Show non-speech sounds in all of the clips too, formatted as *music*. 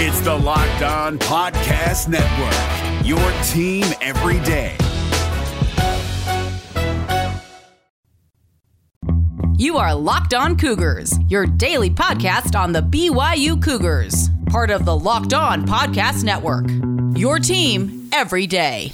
It's the Locked On Podcast Network, your team every day. You are Locked On Cougars, your daily podcast on the BYU Cougars, part of the Locked On Podcast Network. Your team every day.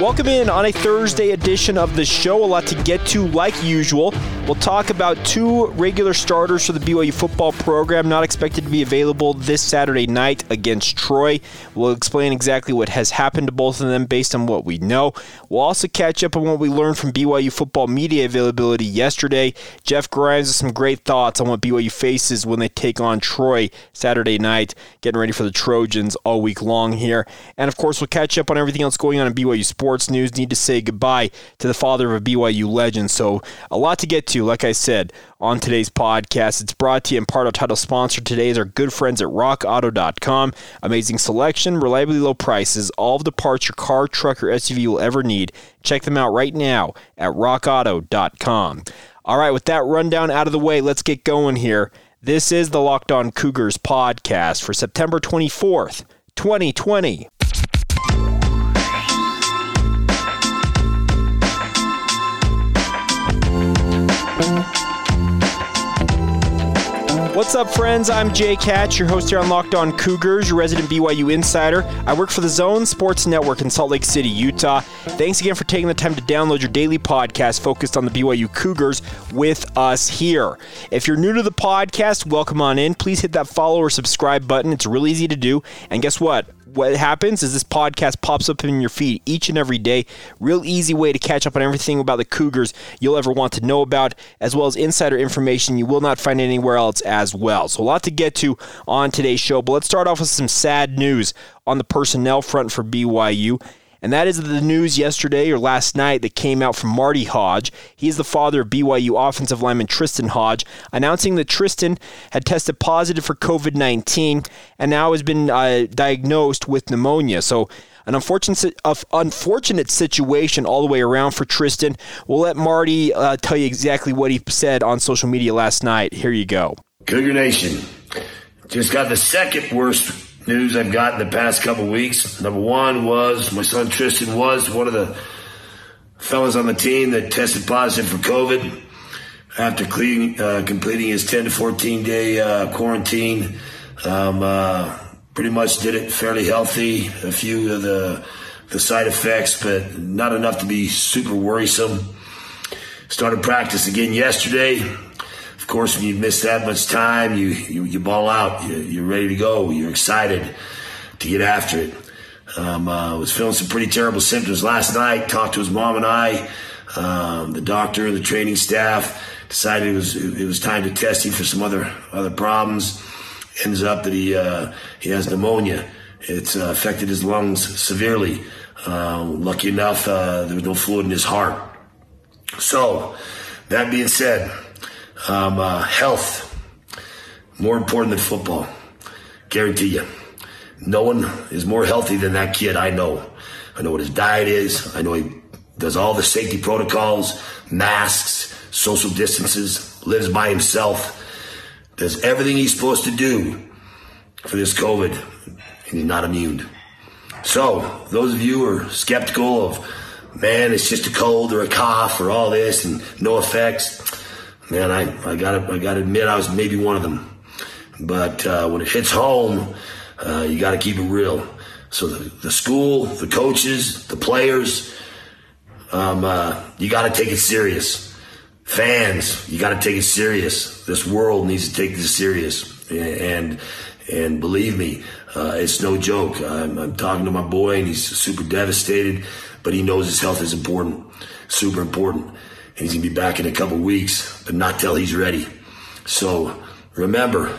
Welcome in on a Thursday edition of the show. A lot to get to, like usual. We'll talk about two regular starters for the BYU football program not expected to be available this Saturday night against Troy. We'll explain exactly what has happened to both of them based on what we know. We'll also catch up on what we learned from BYU football media availability yesterday. Jeff Grimes has some great thoughts on what BYU faces when they take on Troy Saturday night, getting ready for the Trojans all week long here. And of course, we'll catch up on everything else going on in BYU sports news, need to say goodbye to the father of a BYU legend. So, a lot to get to, like I said, on today's podcast. It's brought to you in part of title sponsor today is our good friends at rockauto.com. Amazing selection, reliably low prices, all of the parts your car, truck, or SUV will ever need. Check them out right now at rockauto.com. All right, with that rundown out of the way, let's get going here. This is the Locked On Cougars podcast for September 24th, 2020. What's up, friends? I'm Jake Hatch, your host here on Locked On Cougars, your resident BYU insider. I work for the Zone Sports Network in Salt Lake City, Utah. Thanks again for taking the time to download your daily podcast focused on the BYU Cougars with us here. If you're new to the podcast, welcome on in. Please hit that follow or subscribe button. It's really easy to do. And guess what? what happens is this podcast pops up in your feed each and every day. Real easy way to catch up on everything about the Cougars you'll ever want to know about, as well as insider information you will not find anywhere else as well. So, a lot to get to on today's show, but let's start off with some sad news on the personnel front for BYU and that is the news yesterday or last night that came out from Marty Hoge. He is the father of BYU offensive lineman Tristen Hoge, announcing that Tristen had tested positive for COVID 19 and now has been uh, diagnosed with pneumonia. So, an unfortunate, unfortunate situation all the way around for Tristen. We'll let Marty uh, tell you exactly what he said on social media last night. Here you go. Cougar Nation just got the second worst news I've got in the past couple weeks. Number one was my son Tristen was one of the fellas on the team that tested positive for COVID after uh, completing his 10 to 14 day uh, quarantine. Um, uh, pretty much did it fairly healthy. A few of the the side effects, but not enough to be super worrisome. Started practice again yesterday course, when you miss that much time, you, you, you ball out. You, are ready to go. You're excited to get after it. Um, uh, was feeling some pretty terrible symptoms last night. Talked to his mom and I. Um, the doctor and the training staff decided it was it was time to test him for some other other problems. Ends up that he uh, he has pneumonia. It's uh, affected his lungs severely. Uh, lucky enough, uh, there was no fluid in his heart. So, that being said, um, uh, health, more important than football. Guarantee you. No one is more healthy than that kid I know. I know what his diet is. I know he does all the safety protocols, masks, social distances, lives by himself, does everything he's supposed to do for this COVID, and he's not immune. So, those of you who are skeptical of, man, it's just a cold or a cough or all this and no effects, man, I, I gotta, I gotta admit I was maybe one of them. But, uh, when it hits home, uh, you gotta keep it real. So the, the school, the coaches, the players, um, uh, you gotta take it serious. Fans, you gotta take it serious. This world needs to take this serious. And, and believe me, uh, it's no joke. I'm, I'm talking to my boy and he's super devastated, but he knows his health is important, super important he's going to be back in a couple weeks, not till he's ready. So remember,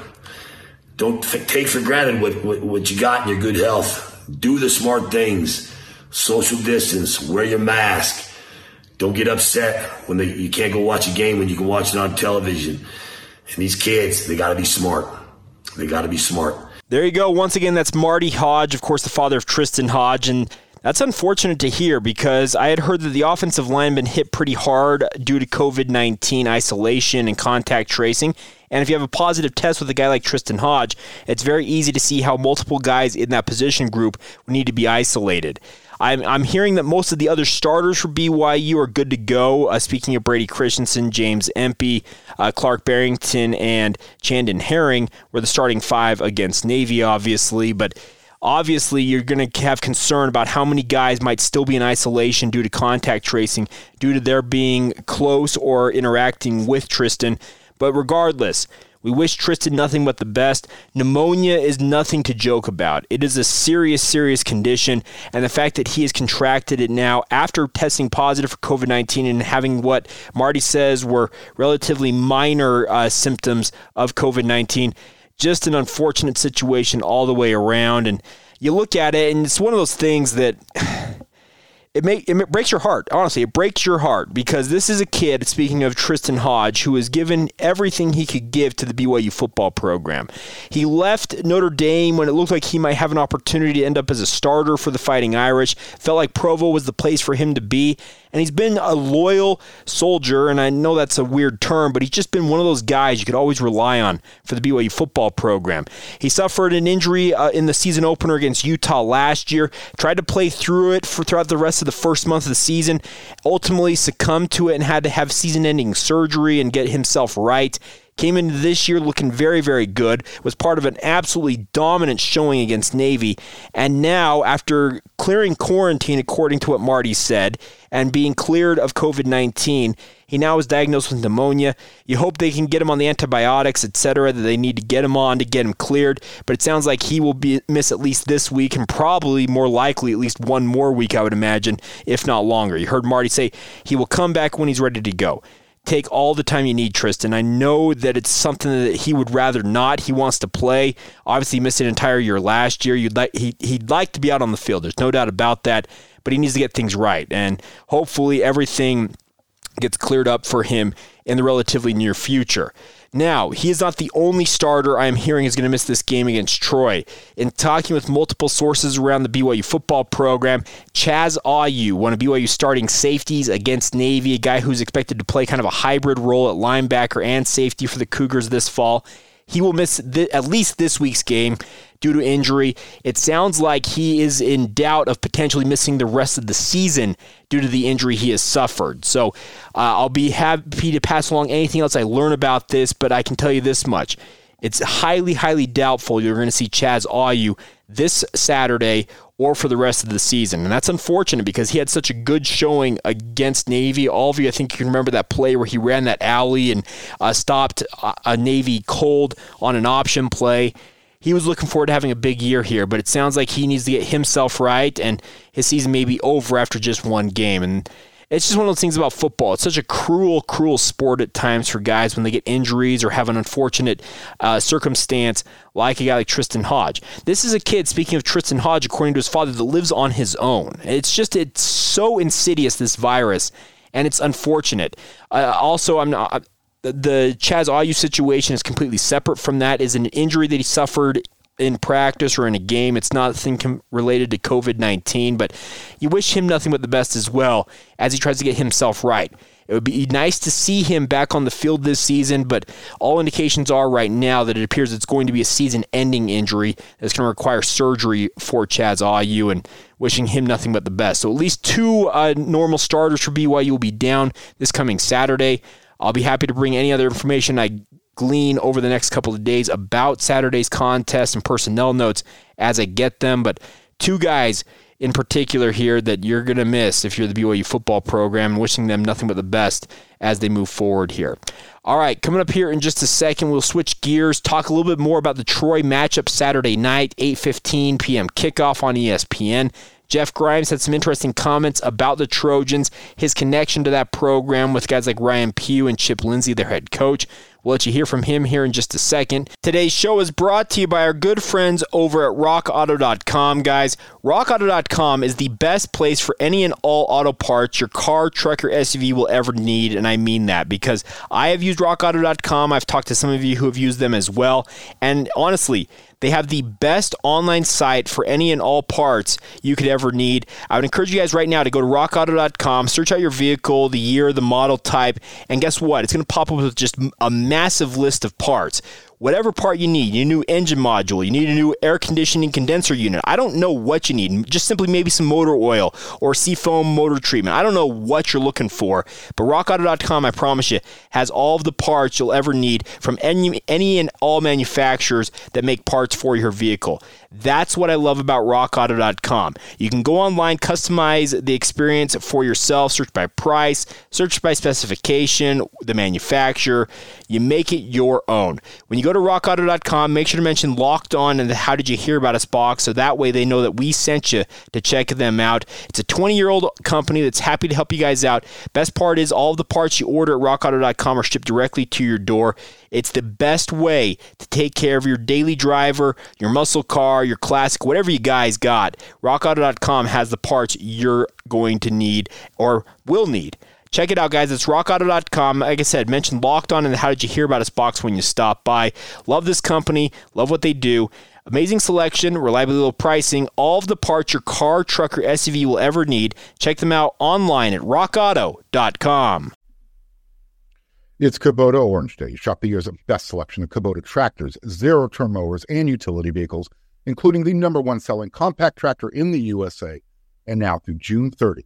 don't take for granted what, what, what you got in your good health. Do the smart things. Social distance. Wear your mask. Don't get upset when they, you can't go watch a game when you can watch it on television. And these kids, they got to be smart. They got to be smart. There you go. Once again, that's Marty Hoge, of course, the father of Tristen Hoge. And that's unfortunate to hear because I had heard that the offensive line been hit pretty hard due to COVID 19 isolation and contact tracing. And if you have a positive test with a guy like Tristen Hoge, it's very easy to see how multiple guys in that position group need to be isolated. I'm, I'm hearing that most of the other starters for BYU are good to go. Uh, speaking of Brady Christensen, James Empey, uh, Clark Barrington, and Chandon Herring were the starting five against Navy, obviously. But obviously you're going to have concern about how many guys might still be in isolation due to contact tracing, due to their being close or interacting with Tristen. But regardless, we wish Tristen nothing but the best. Pneumonia is nothing to joke about. It is a serious, serious condition, and the fact that he has contracted it now after testing positive for COVID 19 and having what Marty says were relatively minor uh, symptoms of COVID 19, just an unfortunate situation all the way around. And you look at it, and it's one of those things that. It, may, it breaks your heart. Honestly, it breaks your heart because this is a kid, speaking of Tristen Hoge, who has given everything he could give to the BYU football program. He left Notre Dame when it looked like he might have an opportunity to end up as a starter for the Fighting Irish. Felt like Provo was the place for him to be and he's been a loyal soldier. And I know that's a weird term, but he's just been one of those guys you could always rely on for the BYU football program. He suffered an injury uh, in the season opener against Utah last year. Tried to play through it for throughout the rest of the first month of the season. Ultimately succumbed to it and had to have season-ending surgery and get himself right. Came into this year looking very, very good. Was part of an absolutely dominant showing against Navy. And now, after clearing quarantine, according to what Marty said, and being cleared of COVID 19, he now is diagnosed with pneumonia. You hope they can get him on the antibiotics, etc., that they need to get him on to get him cleared. But it sounds like he will be miss at least this week and probably more likely at least one more week, I would imagine, if not longer. You heard Marty say he will come back when he's ready to go take all the time you need, Tristen. I know that it's something that he would rather not. He wants to play. Obviously, he missed an entire year last year. You'd like he he'd like to be out on the field. There's no doubt about that. But he needs to get things right, and hopefully everything gets cleared up for him in the relatively near future. Now, he is not the only starter I am hearing is going to miss this game against Troy. In talking with multiple sources around the BYU football program, Chaz Ayu, one of BYU's starting safeties against Navy, a guy who's expected to play kind of a hybrid role at linebacker and safety for the Cougars this fall, he will miss th- at least this week's game due to injury. It sounds like he is in doubt of potentially missing the rest of the season due to the injury he has suffered. So uh, I'll be happy to pass along anything else I learn about this, but I can tell you this much. It's highly, highly doubtful you're going to see Chaz Ayu this Saturday or for the rest of the season. And that's unfortunate because he had such a good showing against Navy. All of you, I think you can remember that play where he ran that alley and uh, stopped a Navy cold on an option play. He was looking forward to having a big year here, but it sounds like he needs to get himself right, and his season may be over after just one game. And it's just one of those things about football. It's such a cruel, cruel sport at times for guys when they get injuries or have an unfortunate uh, circumstance like a guy like Tristen Hoge. This is a kid, speaking of Tristen Hoge, according to his father, that lives on his own. It's just, it's so insidious, this virus, and it's unfortunate. Uh, also, I'm not the Chaz Ayu situation is completely separate from that. Is an injury that he suffered in practice or in a game. It's not nothing related to COVID 19, but you wish him nothing but the best as well as he tries to get himself right. It would be nice to see him back on the field this season, but all indications are right now that it appears it's going to be a season ending injury that's going to require surgery for Chaz Ayu and wishing him nothing but the best. So at least two uh, normal starters for BYU will be down this coming Saturday. I'll be happy to bring any other information I glean over the next couple of days about Saturday's contest and personnel notes as I get them. But two guys in particular here that you're going to miss if you're the BYU football program, wishing them nothing but the best as they move forward here. All right, coming up here in just a second, we'll switch gears, talk a little bit more about the Troy matchup Saturday night, 8:15 p.m. kickoff on ESPN. Jeff Grimes had some interesting comments about the Trojans, his connection to that program with guys like Ryan Pugh and Chip Lindsey, their head coach. We'll let you hear from him here in just a second. Today's show is brought to you by our good friends over at rockauto.com, guys. Rockauto.com is the best place for any and all auto parts your car, truck, or SUV will ever need, and I mean that because I have used rockauto.com. I've talked to some of you who have used them as well, and honestly, They have the best online site for any and all parts you could ever need. I would encourage you guys right now to go to rockauto.com, search out your vehicle, the year, the model type, and guess what? It's going to pop up with just a massive list of parts whatever part you need. You need a new engine module, you need a new air conditioning condenser unit. I don't know what you need. Just simply maybe some motor oil or seafoam motor treatment. I don't know what you're looking for, but rockauto.com, I promise you, has all of the parts you'll ever need from any, any and all manufacturers that make parts for your vehicle. That's what I love about rockauto.com. You can go online, customize the experience for yourself, search by price, search by specification, the manufacturer. You make it your own. When you go to rockauto.com, make sure to mention locked on and the how did you hear about us box so that way they know that we sent you to check them out. It's a 20 year old company that's happy to help you guys out. Best part is all the parts you order at rockauto.com are shipped directly to your door. It's the best way to take care of your daily driver, your muscle car, your classic, whatever you guys got. RockAuto.com has the parts you're going to need or will need. Check it out, guys. It's rockauto.com. Like I said, mention locked on and how did you hear about us box when you stop by. Love this company, love what they do. Amazing selection, reliable low pricing, all of the parts your car, truck, or SUV will ever need. Check them out online at rockauto.com. It's Kubota Orange Day. Shop the year's best selection of Kubota tractors, zero turn mowers, and utility vehicles, including the number one selling compact tractor in the USA. And now through June 30,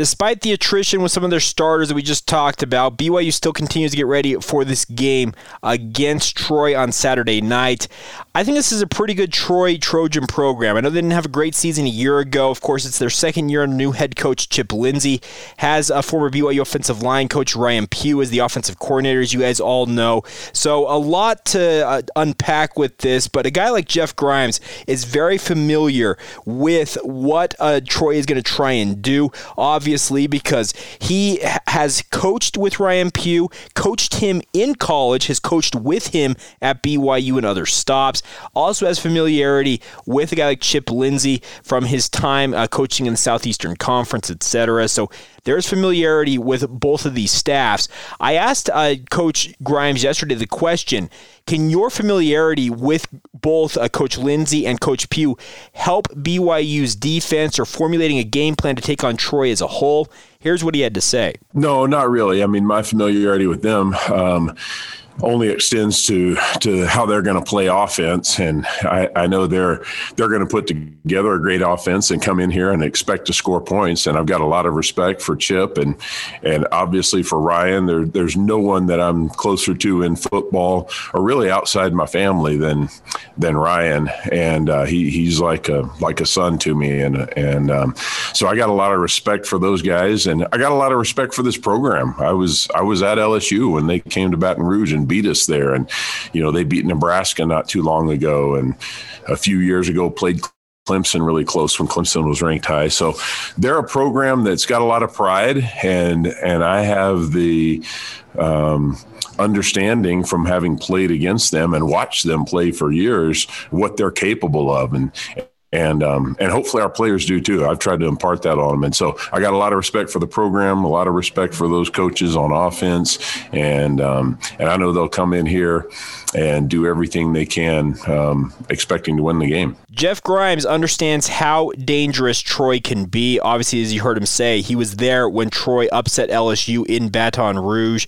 Despite the attrition with some of their starters that we just talked about, BYU still continues to get ready for this game against Troy on Saturday night. I think this is a pretty good Troy Trojan program. I know they didn't have a great season a year ago. Of course, it's their second year under new head coach Chip Lindsey. Has a former BYU offensive line coach Ryan Pugh as the offensive coordinator, as you guys all know. So a lot to uh, unpack with this, but a guy like Jeff Grimes is very familiar with what uh, Troy is going to try and do. Obviously, obviously, because he has coached with Ryan Pugh, coached him in college, has coached with him at BYU and other stops. Also has familiarity with a guy like Chip Lindsey from his time uh, coaching in the Southeastern Conference, etc. So there's familiarity with both of these staffs. I asked uh, Coach Grimes yesterday the question Can your familiarity with both uh, Coach Lindsey and Coach Pugh help BYU's defense or formulating a game plan to take on Troy as a whole? Here's what he had to say. No, not really. I mean, my familiarity with them. Um, only extends to to how they're going to play offense. And I, I know they're they're going to put together a great offense and come in here and expect to score points. And I've got a lot of respect for Chip and and obviously for Ryan. There there's no one that I'm closer to in football or really outside my family than than Ryan. And uh, he he's like a like a son to me. And and um, so I got a lot of respect for those guys, and I got a lot of respect for this program. I was I was at LSU when they came to Baton Rouge and beat us there. And, you know, they beat Nebraska not too long ago. And a few years ago, played Clemson really close when Clemson was ranked high. So they're a program that's got a lot of pride, and and I have the um, understanding from having played against them and watched them play for years what they're capable of, and and um, and hopefully our players do too. I've tried to impart that on them, and so I got a lot of respect for the program, a lot of respect for those coaches on offense, and um, and I know they'll come in here and do everything they can, um, expecting to win the game. Jeff Grimes understands how dangerous Troy can be. Obviously, as you heard him say, he was there when Troy upset LSU in Baton Rouge.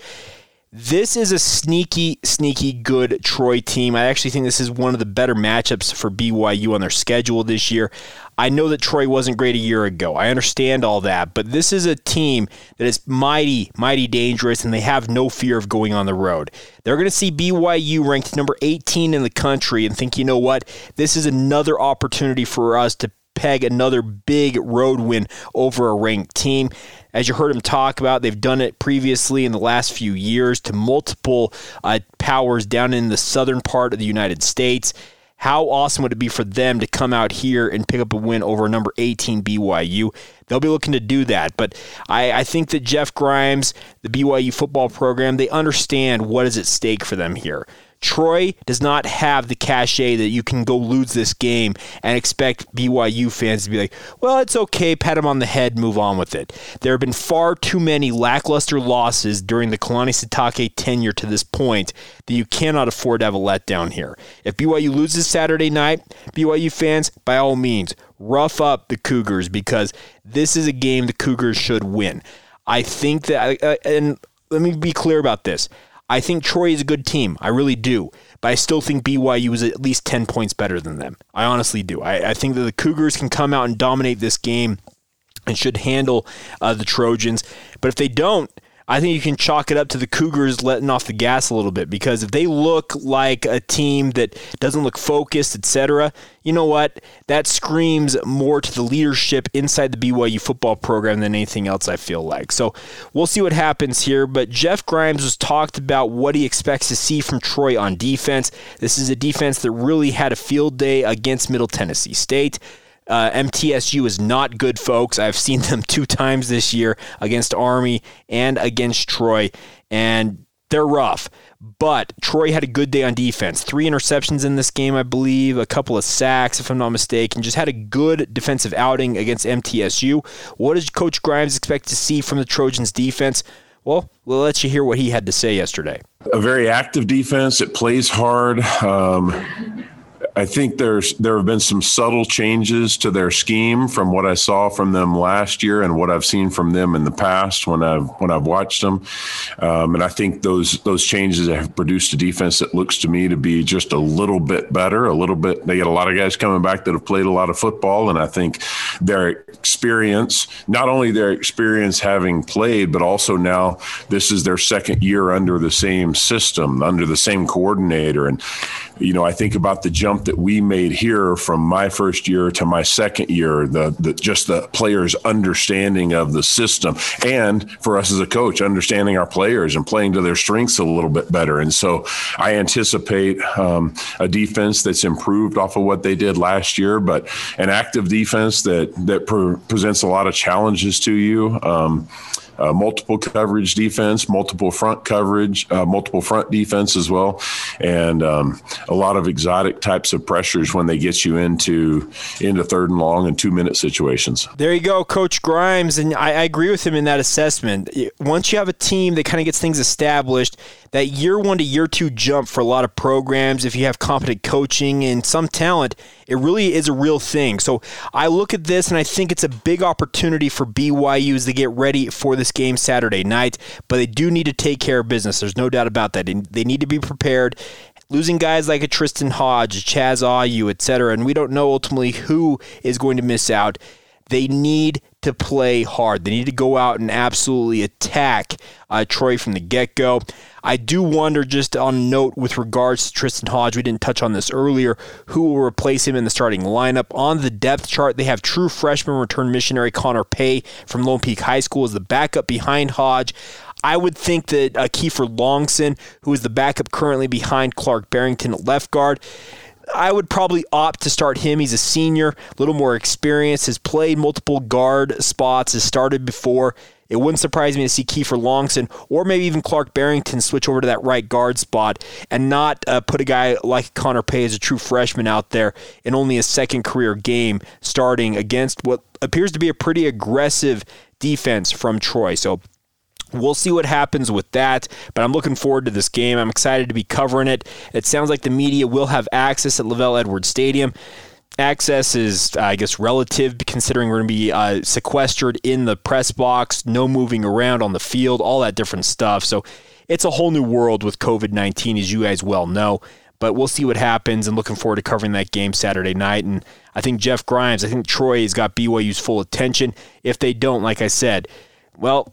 This is a sneaky, sneaky good Troy team. I actually think this is one of the better matchups for BYU on their schedule this year. I know that Troy wasn't great a year ago. I understand all that, but this is a team that is mighty, mighty dangerous, and they have no fear of going on the road. They're going to see BYU ranked number 18 in the country and think, you know what, this is another opportunity for us to peg another big road win over a ranked team. As you heard him talk about, they've done it previously in the last few years to multiple uh, powers down in the southern part of the United States How awesome would it be for them to come out here and pick up a win over a number 18 BYU? They'll be looking to do that. But I, I think that Jeff Grimes, the BYU football program, they understand what is at stake for them here. Troy does not have the cachet that you can go lose this game and expect BYU fans to be like, well, it's okay, pat him on the head, move on with it. There have been far too many lackluster losses during the Kalani Sitake tenure to this point that you cannot afford to have a letdown here. If BYU loses Saturday night, BYU fans, by all means, rough up the Cougars because this is a game the Cougars should win. I think that, uh, and let me be clear about this. I think Troy is a good team. I really do. But I still think BYU is at least 10 points better than them. I honestly do. I, I think that the Cougars can come out and dominate this game and should handle uh, the Trojans. But if they don't, I think you can chalk it up to the Cougars letting off the gas a little bit because if they look like a team that doesn't look focused, etc., you know what? That screams more to the leadership inside the BYU football program than anything else, I feel like. So we'll see what happens here. But Jeff Grimes was talked about what he expects to see from Troy on defense. This is a defense that really had a field day against Middle Tennessee State. Uh, MTSU is not good, folks. I've seen them *laughs* two times this year against Army and against Troy, and they're rough. But Troy had a good day on defense. Three interceptions in this game, I believe, a couple of sacks, if I'm not mistaken. Just had a good defensive outing against MTSU. What does Coach Grimes expect to see from the Trojans defense? Well, we'll let you hear what he had to say yesterday. A very active defense. It plays hard. Um, I think there's there have been some subtle changes to their scheme from what I saw from them last year and what I've seen from them in the past when I've when I've watched them, um, and I think those those changes have produced a defense that looks to me to be just a little bit better, a little bit. They get a lot of guys coming back that have played a lot of football, and I think their experience, not only their experience having played, but also now this is their second year under the same system, under the same coordinator, and you know I think about the jump that we made here from my first year to my second year, the, the just the players' understanding of the system, and for us as a coach, understanding our players and playing to their strengths a little bit better. And so I anticipate um, a defense that's improved off of what they did last year, but an active defense that that pre- presents a lot of challenges to you. Um, uh, multiple coverage defense, multiple front coverage, uh, multiple front defense as well, and um, a lot of exotic types of pressures when they get you into into third and long and two minute situations. There you go, Coach Grimes, and I, I agree with him in that assessment. Once you have a team that kind of gets things established, that year one to year two jump for a lot of programs, if you have competent coaching and some talent, it really is a real thing. So I look at this and I think it's a big opportunity for BYU as they get ready for this game Saturday night. But they do need to take care of business. There's no doubt about that. They need to be prepared losing guys like a Tristen Hoge, Chaz Ayu, etc., and we don't know ultimately who is going to miss out. They need to play hard. They need to go out and absolutely attack uh, Troy from the get go. I do wonder, just on note with regards to Tristen Hoge, we didn't touch on this earlier, who will replace him in the starting lineup. On the depth chart, they have true freshman return missionary Connor Pay from Lone Peak High School as the backup behind Hoge. I would think that uh, Kiefer Longson, who is the backup currently behind Clark Barrington at left guard, I would probably opt to start him. He's a senior, a little more experience, has played multiple guard spots, has started before. It wouldn't surprise me to see Kiefer Longson or maybe even Clark Barrington switch over to that right guard spot and not uh, put a guy like Connor Pay as a true freshman out there in only a second career game starting against what appears to be a pretty aggressive defense from Troy. So We'll see what happens with that, but I'm looking forward to this game. I'm excited to be covering it. It sounds like the media will have access at LaVell Edwards Stadium. Access is, I guess, relative considering we're going to be uh, sequestered in the press box, no moving around on the field, all that different stuff. So it's a whole new world with COVID 19, as you guys well know. But we'll see what happens and looking forward to covering that game Saturday night. And I think Jeff Grimes, I think Troy has got BYU's full attention. If they don't, like I said, well,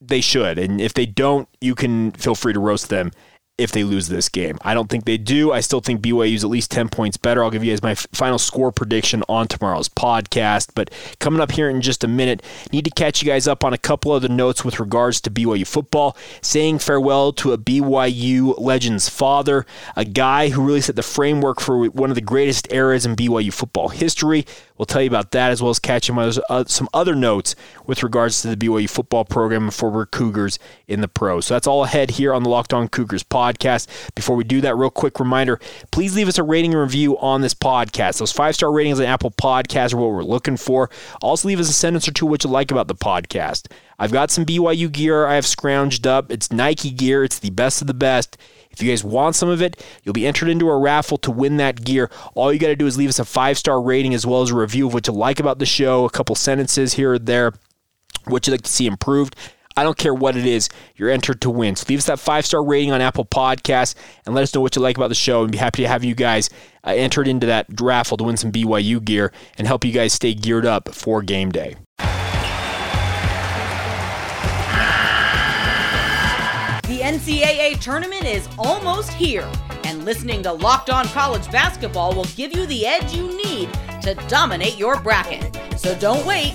they should. And if they don't, you can feel free to roast them if they lose this game. I don't think they do. I still think BYU is at least 10 points better. I'll give you guys my final score prediction on tomorrow's podcast. But coming up here in just a minute, need to catch you guys up on a couple other notes with regards to BYU football. Saying farewell to a BYU legend's father, a guy who really set the framework for one of the greatest eras in BYU football history. We'll tell you about that as well as catching uh, some other notes with regards to the BYU football program and forward Cougars in the pros. So that's all ahead here on the Locked On Cougars podcast. Before we do that, real quick reminder please leave us a rating and review on this podcast. Those five star ratings on Apple Podcasts are what we're looking for. Also, leave us a sentence or two what you like about the podcast. I've got some BYU gear I have scrounged up. It's Nike gear, it's the best of the best. If you guys want some of it, you'll be entered into a raffle to win that gear. All you got to do is leave us a five star rating as well as a review of what you like about the show, a couple sentences here or there, what you'd like to see improved. I don't care what it is, you're entered to win. So leave us that five star rating on Apple Podcasts and let us know what you like about the show and be happy to have you guys uh, entered into that raffle to win some BYU gear and help you guys stay geared up for game day. The NCAA tournament is almost here, and listening to Locked On College Basketball will give you the edge you need to dominate your bracket. So don't wait.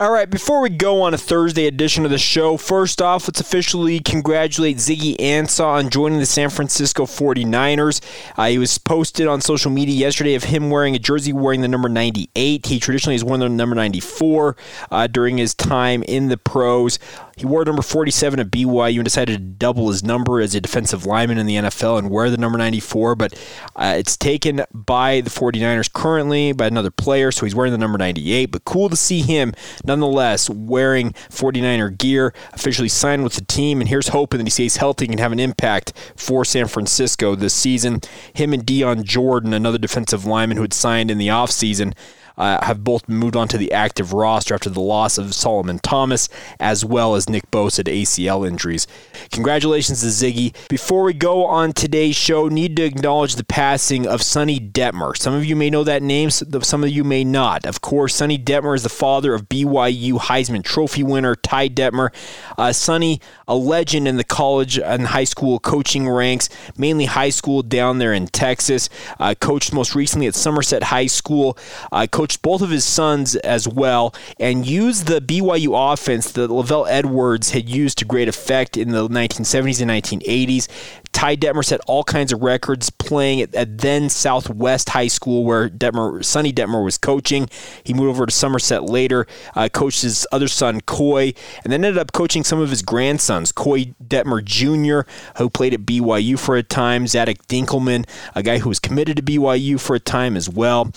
All right, before we go on a Thursday edition of the show, first off, let's officially congratulate Ziggy Ansah on joining the San Francisco 49ers. Uh, he was posted on social media yesterday of him wearing a jersey wearing the number 98. He traditionally has worn the number 94 uh, during his time in the pros. He wore number 47 at BYU and decided to double his number as a defensive lineman in the NFL and wear the number 94, but uh, it's taken by the 49ers currently by another player, so he's wearing the number 98. But cool to see him nonetheless wearing 49er gear, officially signed with the team, and here's hoping that he stays healthy and can have an impact for San Francisco this season. Him and Dion Jordan, another defensive lineman who had signed in the offseason, uh, have both moved on to the active roster after the loss of Solomon Thomas, as well as Nick Bosa to ACL injuries. Congratulations to Ziggy. Before we go on today's show, need to acknowledge the passing of Sonny Detmer. Some of you may know that name, some of you may not. Of course, Sonny Detmer is the father of BYU Heisman Trophy winner Ty Detmer. Uh, Sonny, a legend in the college and high school coaching ranks, mainly high school down there in Texas. Uh, coached most recently at Somerset High School. Uh, coached coached both of his sons as well and used the BYU offense that LaVell Edwards had used to great effect in the 1970s and 1980s. Ty Detmer set all kinds of records playing at, at, then Southwest High School, where Detmer, Sonny Detmer was coaching. He moved over to Somerset later, uh, coached his other son, Coy, and then ended up coaching some of his grandsons, Coy Detmer Jr., who played at BYU for a time, Zadok Dinkelman, a guy who was committed to BYU for a time as well.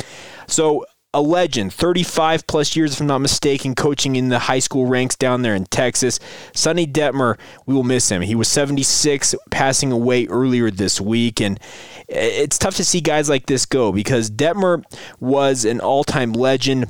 So a legend, 35 plus years, if I'm not mistaken, coaching in the high school ranks down there in Texas. Sonny Detmer, we will miss him. He was 76, passing away earlier this week. And it's tough to see guys like this go because Detmer was an all time legend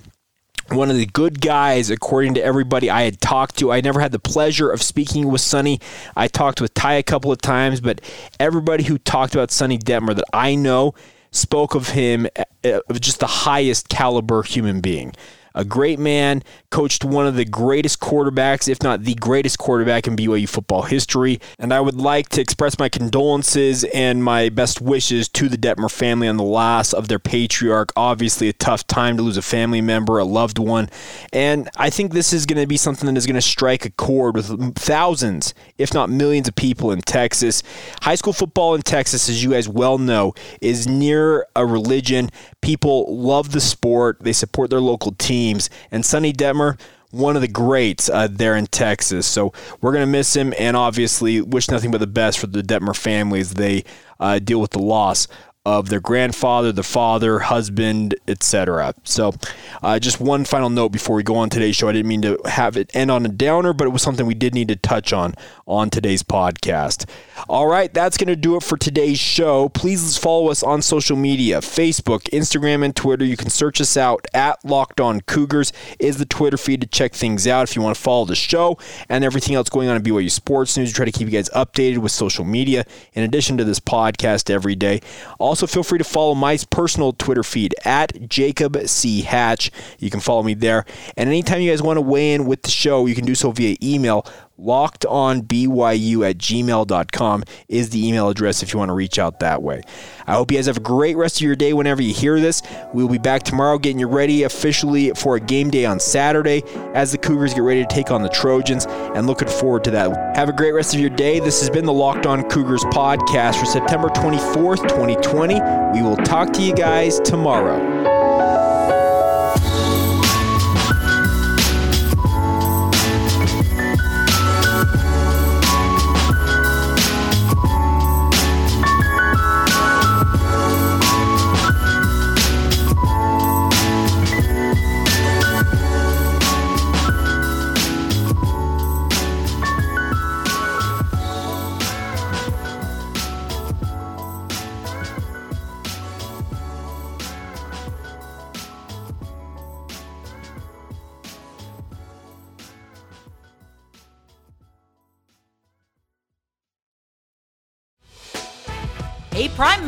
one of the good guys, according to everybody I had talked to. I never had the pleasure of speaking with Sonny. I talked with Ty a couple of times, but everybody who talked about Sonny Detmer that I know spoke of him of uh, just the highest caliber human being a great man, coached one of the greatest quarterbacks, if not the greatest quarterback in BYU football history. And I would like to express my condolences and my best wishes to the Detmer family on the loss of their patriarch. Obviously, a tough time to lose a family member, a loved one. And I think this is going to be something that is going to strike a chord with thousands, if not millions, of people in Texas. High school football in Texas, as you guys well know, is near a religion. People love the sport, they support their local team teams. And Sonny Detmer, one of the greats uh, there in Texas. So we're going to miss him and obviously wish nothing but the best for the Detmer families. They uh, deal with the loss of their grandfather, the father, husband, etc. So, uh, just one final note before we go on today's show. I didn't mean to have it end on a downer, but it was something we did need to touch on on today's podcast. All right, that's going to do it for today's show. Please follow us on social media Facebook, Instagram, and Twitter. You can search us out at Locked On Cougars, is the Twitter feed to check things out if you want to follow the show and everything else going on in BYU Sports News. We try to keep you guys updated with social media in addition to this podcast every day. Feel free to follow my personal Twitter feed at Jacob C. Hatch. You can follow me there. And anytime you guys want to weigh in with the show, you can do so via email lockedonbyu at gmail.com is the email address if you want to reach out that way. I hope you guys have a great rest of your day whenever you hear this. We'll be back tomorrow getting you ready officially for a game day on Saturday as the Cougars get ready to take on the Trojans and looking forward to that. Have a great rest of your day. This has been the Locked On Cougars podcast for September 24th, 2020. We will talk to you guys tomorrow.